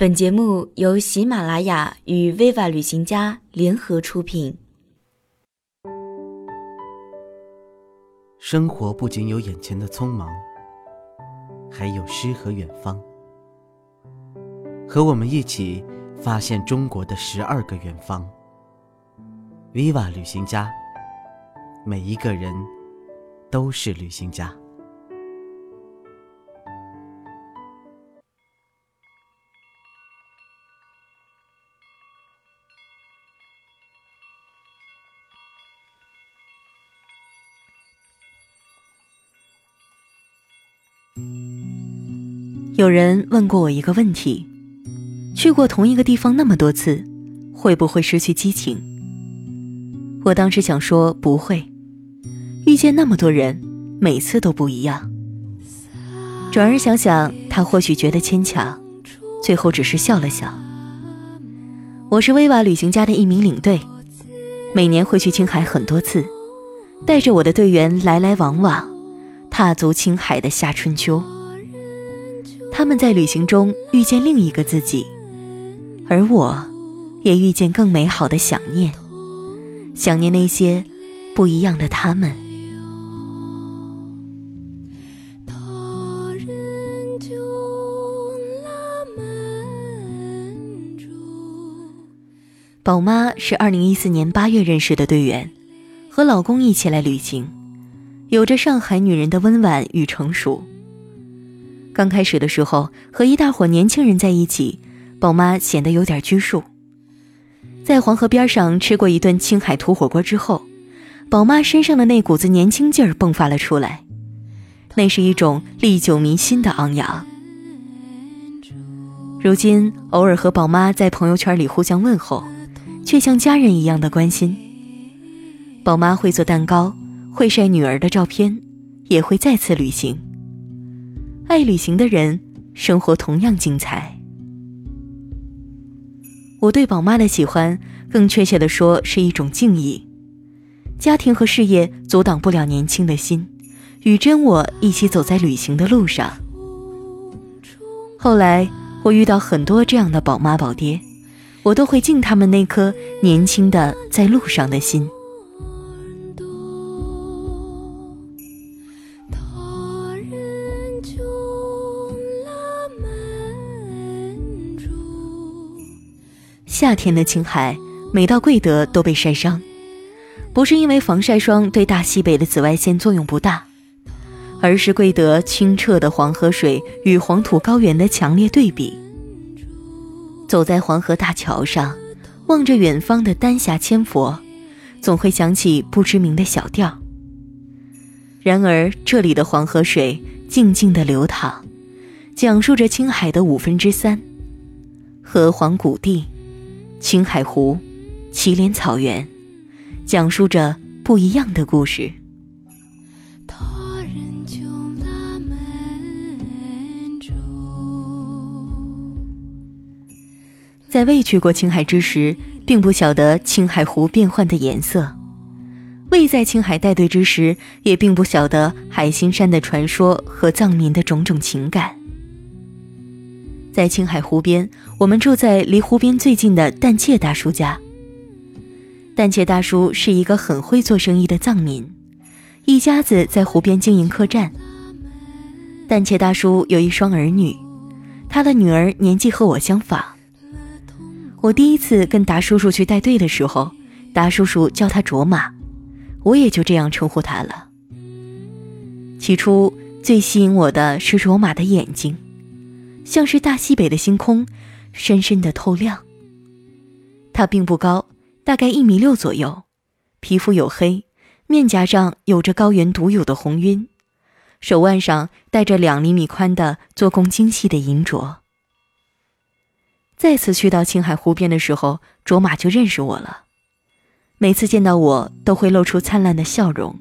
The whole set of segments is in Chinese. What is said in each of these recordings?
本节目由喜马拉雅与 Viva 旅行家联合出品。生活不仅有眼前的匆忙，还有诗和远方。和我们一起发现中国的十二个远方。Viva 旅行家，每一个人都是旅行家。有人问过我一个问题：去过同一个地方那么多次，会不会失去激情？我当时想说不会，遇见那么多人，每次都不一样。转而想想，他或许觉得牵强，最后只是笑了笑。我是威瓦旅行家的一名领队，每年会去青海很多次，带着我的队员来来往往，踏足青海的夏春秋。他们在旅行中遇见另一个自己，而我，也遇见更美好的想念，想念那些不一样的他们。宝妈是二零一四年八月认识的队员，和老公一起来旅行，有着上海女人的温婉与成熟。刚开始的时候，和一大伙年轻人在一起，宝妈显得有点拘束。在黄河边上吃过一顿青海土火锅之后，宝妈身上的那股子年轻劲儿迸发了出来，那是一种历久弥新的昂扬。如今偶尔和宝妈在朋友圈里互相问候，却像家人一样的关心。宝妈会做蛋糕，会晒女儿的照片，也会再次旅行。爱旅行的人，生活同样精彩。我对宝妈的喜欢，更确切的说是一种敬意。家庭和事业阻挡不了年轻的心，与真我一起走在旅行的路上。后来我遇到很多这样的宝妈宝爹，我都会敬他们那颗年轻的在路上的心。夏天的青海，每到贵德都被晒伤，不是因为防晒霜对大西北的紫外线作用不大，而是贵德清澈的黄河水与黄土高原的强烈对比。走在黄河大桥上，望着远方的丹霞千佛，总会想起不知名的小调。然而这里的黄河水静静的流淌，讲述着青海的五分之三，河黄谷地。青海湖，祁连草原，讲述着不一样的故事。在未去过青海之时，并不晓得青海湖变幻的颜色；未在青海带队之时，也并不晓得海心山的传说和藏民的种种情感。在青海湖边，我们住在离湖边最近的旦切大叔家。旦切大叔是一个很会做生意的藏民，一家子在湖边经营客栈。旦切大叔有一双儿女，他的女儿年纪和我相仿。我第一次跟达叔叔去带队的时候，达叔叔叫他卓玛，我也就这样称呼他了。起初最吸引我的是卓玛的眼睛。像是大西北的星空，深深的透亮。他并不高，大概一米六左右，皮肤黝黑，面颊上有着高原独有的红晕，手腕上戴着两厘米宽的做工精细的银镯。再次去到青海湖边的时候，卓玛就认识我了。每次见到我，都会露出灿烂的笑容，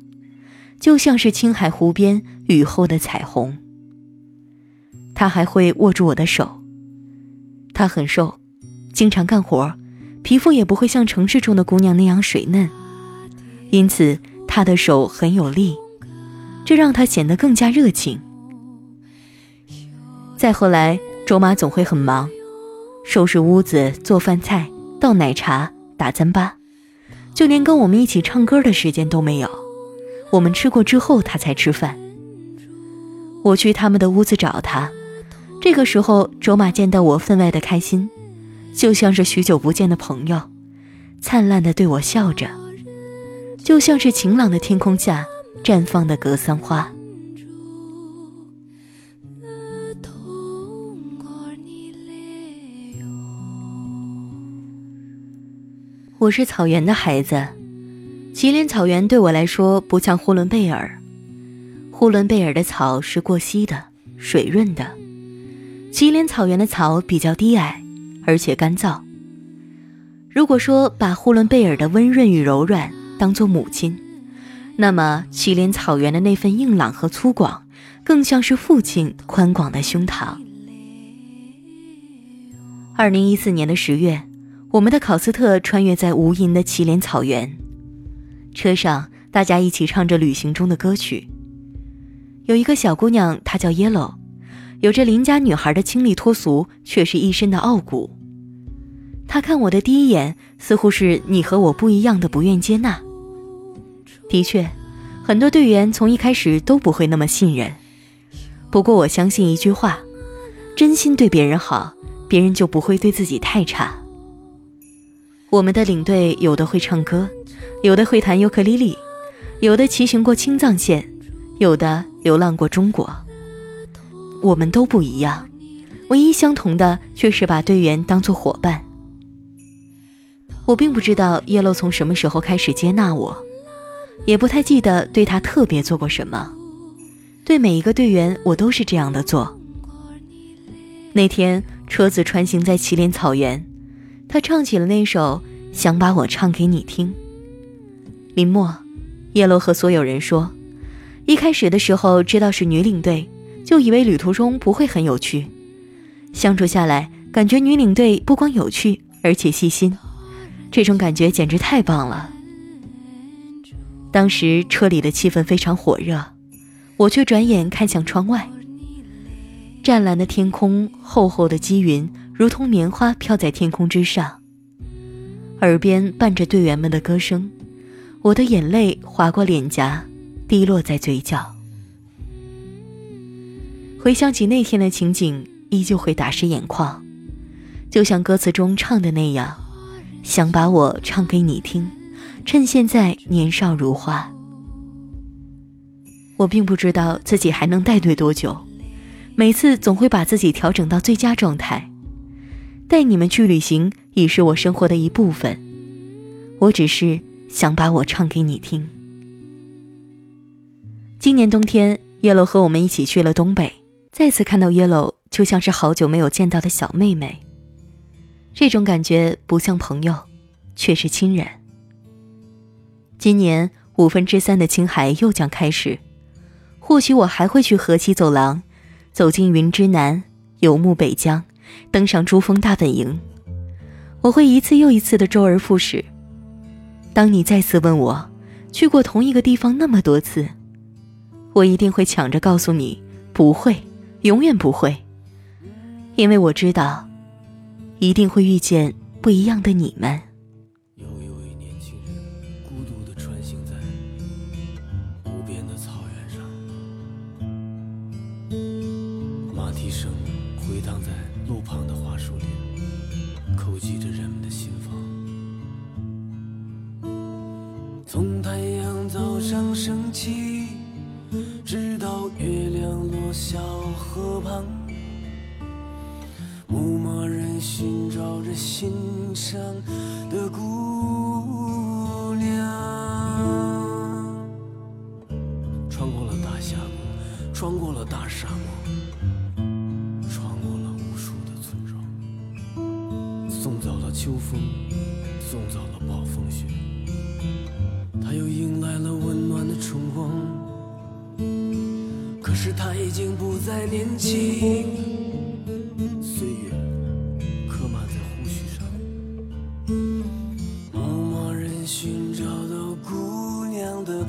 就像是青海湖边雨后的彩虹。他还会握住我的手。他很瘦，经常干活，皮肤也不会像城市中的姑娘那样水嫩，因此他的手很有力，这让他显得更加热情。再后来，卓玛总会很忙，收拾屋子、做饭菜、倒奶茶、打糌粑，就连跟我们一起唱歌的时间都没有。我们吃过之后，他才吃饭。我去他们的屋子找他，这个时候，卓玛见到我分外的开心，就像是许久不见的朋友，灿烂的对我笑着，就像是晴朗的天空下绽放的格桑花。我是草原的孩子，祁连草原对我来说不像呼伦贝尔。呼伦贝尔的草是过膝的、水润的，祁连草原的草比较低矮，而且干燥。如果说把呼伦贝尔的温润与柔软当做母亲，那么祁连草原的那份硬朗和粗犷，更像是父亲宽广的胸膛。二零一四年的十月。我们的考斯特穿越在无垠的祁连草原，车上大家一起唱着旅行中的歌曲。有一个小姑娘，她叫 Yellow，有着邻家女孩的清丽脱俗，却是一身的傲骨。他看我的第一眼，似乎是你和我不一样的不愿接纳。的确，很多队员从一开始都不会那么信任。不过我相信一句话：真心对别人好，别人就不会对自己太差。我们的领队有的会唱歌，有的会弹尤克里里，有的骑行过青藏线，有的流浪过中国。我们都不一样，唯一相同的却是把队员当作伙伴。我并不知道叶落从什么时候开始接纳我，也不太记得对他特别做过什么。对每一个队员，我都是这样的做。那天车子穿行在祁连草原。他唱起了那首《想把我唱给你听》。林默，叶落和所有人说，一开始的时候知道是女领队，就以为旅途中不会很有趣。相处下来，感觉女领队不光有趣，而且细心，这种感觉简直太棒了。当时车里的气氛非常火热，我却转眼看向窗外，湛蓝的天空，厚厚的积云。如同棉花飘在天空之上，耳边伴着队员们的歌声，我的眼泪划过脸颊，滴落在嘴角。回想起那天的情景，依旧会打湿眼眶，就像歌词中唱的那样，想把我唱给你听，趁现在年少如花。我并不知道自己还能带队多久，每次总会把自己调整到最佳状态。带你们去旅行已是我生活的一部分，我只是想把我唱给你听。今年冬天叶落和我们一起去了东北，再次看到 Yellow，就像是好久没有见到的小妹妹。这种感觉不像朋友，却是亲人。今年五分之三的青海又将开始，或许我还会去河西走廊，走进云之南，游牧北疆。登上珠峰大本营，我会一次又一次的周而复始。当你再次问我去过同一个地方那么多次，我一定会抢着告诉你不会，永远不会，因为我知道，一定会遇见不一样的你们。有一位年轻人孤独的穿行在无边的草原上，马蹄声回荡在路旁的桦树林，叩击着人们的心房。从太阳早上升起。月亮落小河旁，牧马人寻找着心上的姑娘。穿过了大峡谷，穿过了大沙漠，穿过了无数的村庄，送走了秋风，送走了暴风雪。已经不再年轻，岁月刻满在胡须上。茫茫人寻找到姑娘的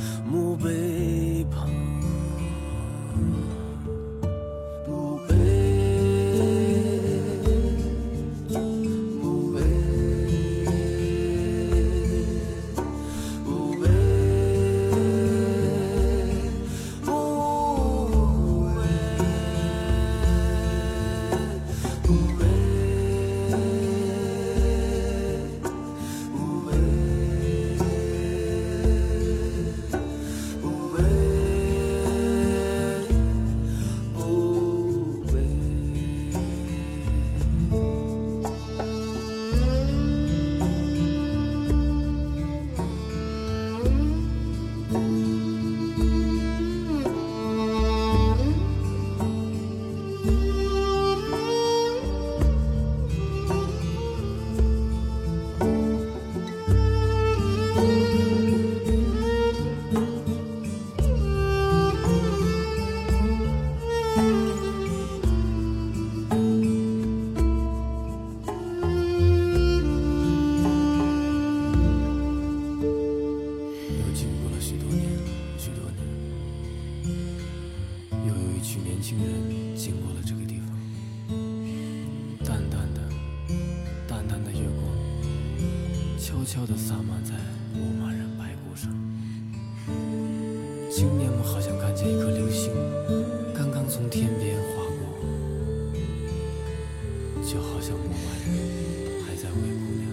就好像牧马人还在为姑娘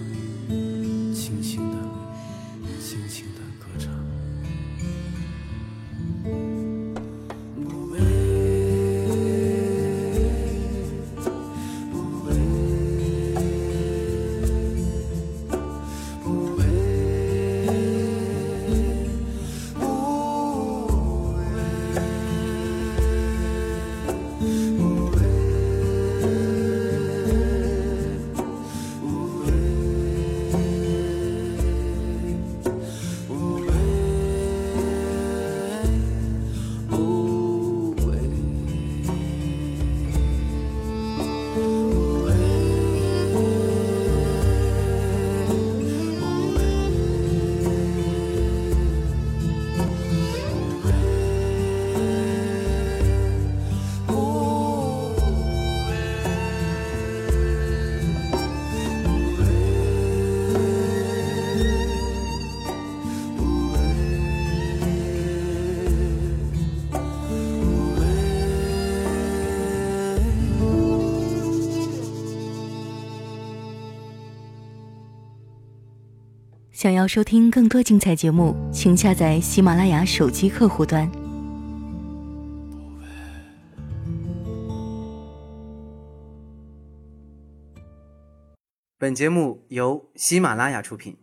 想要收听更多精彩节目，请下载喜马拉雅手机客户端。本节目由喜马拉雅出品。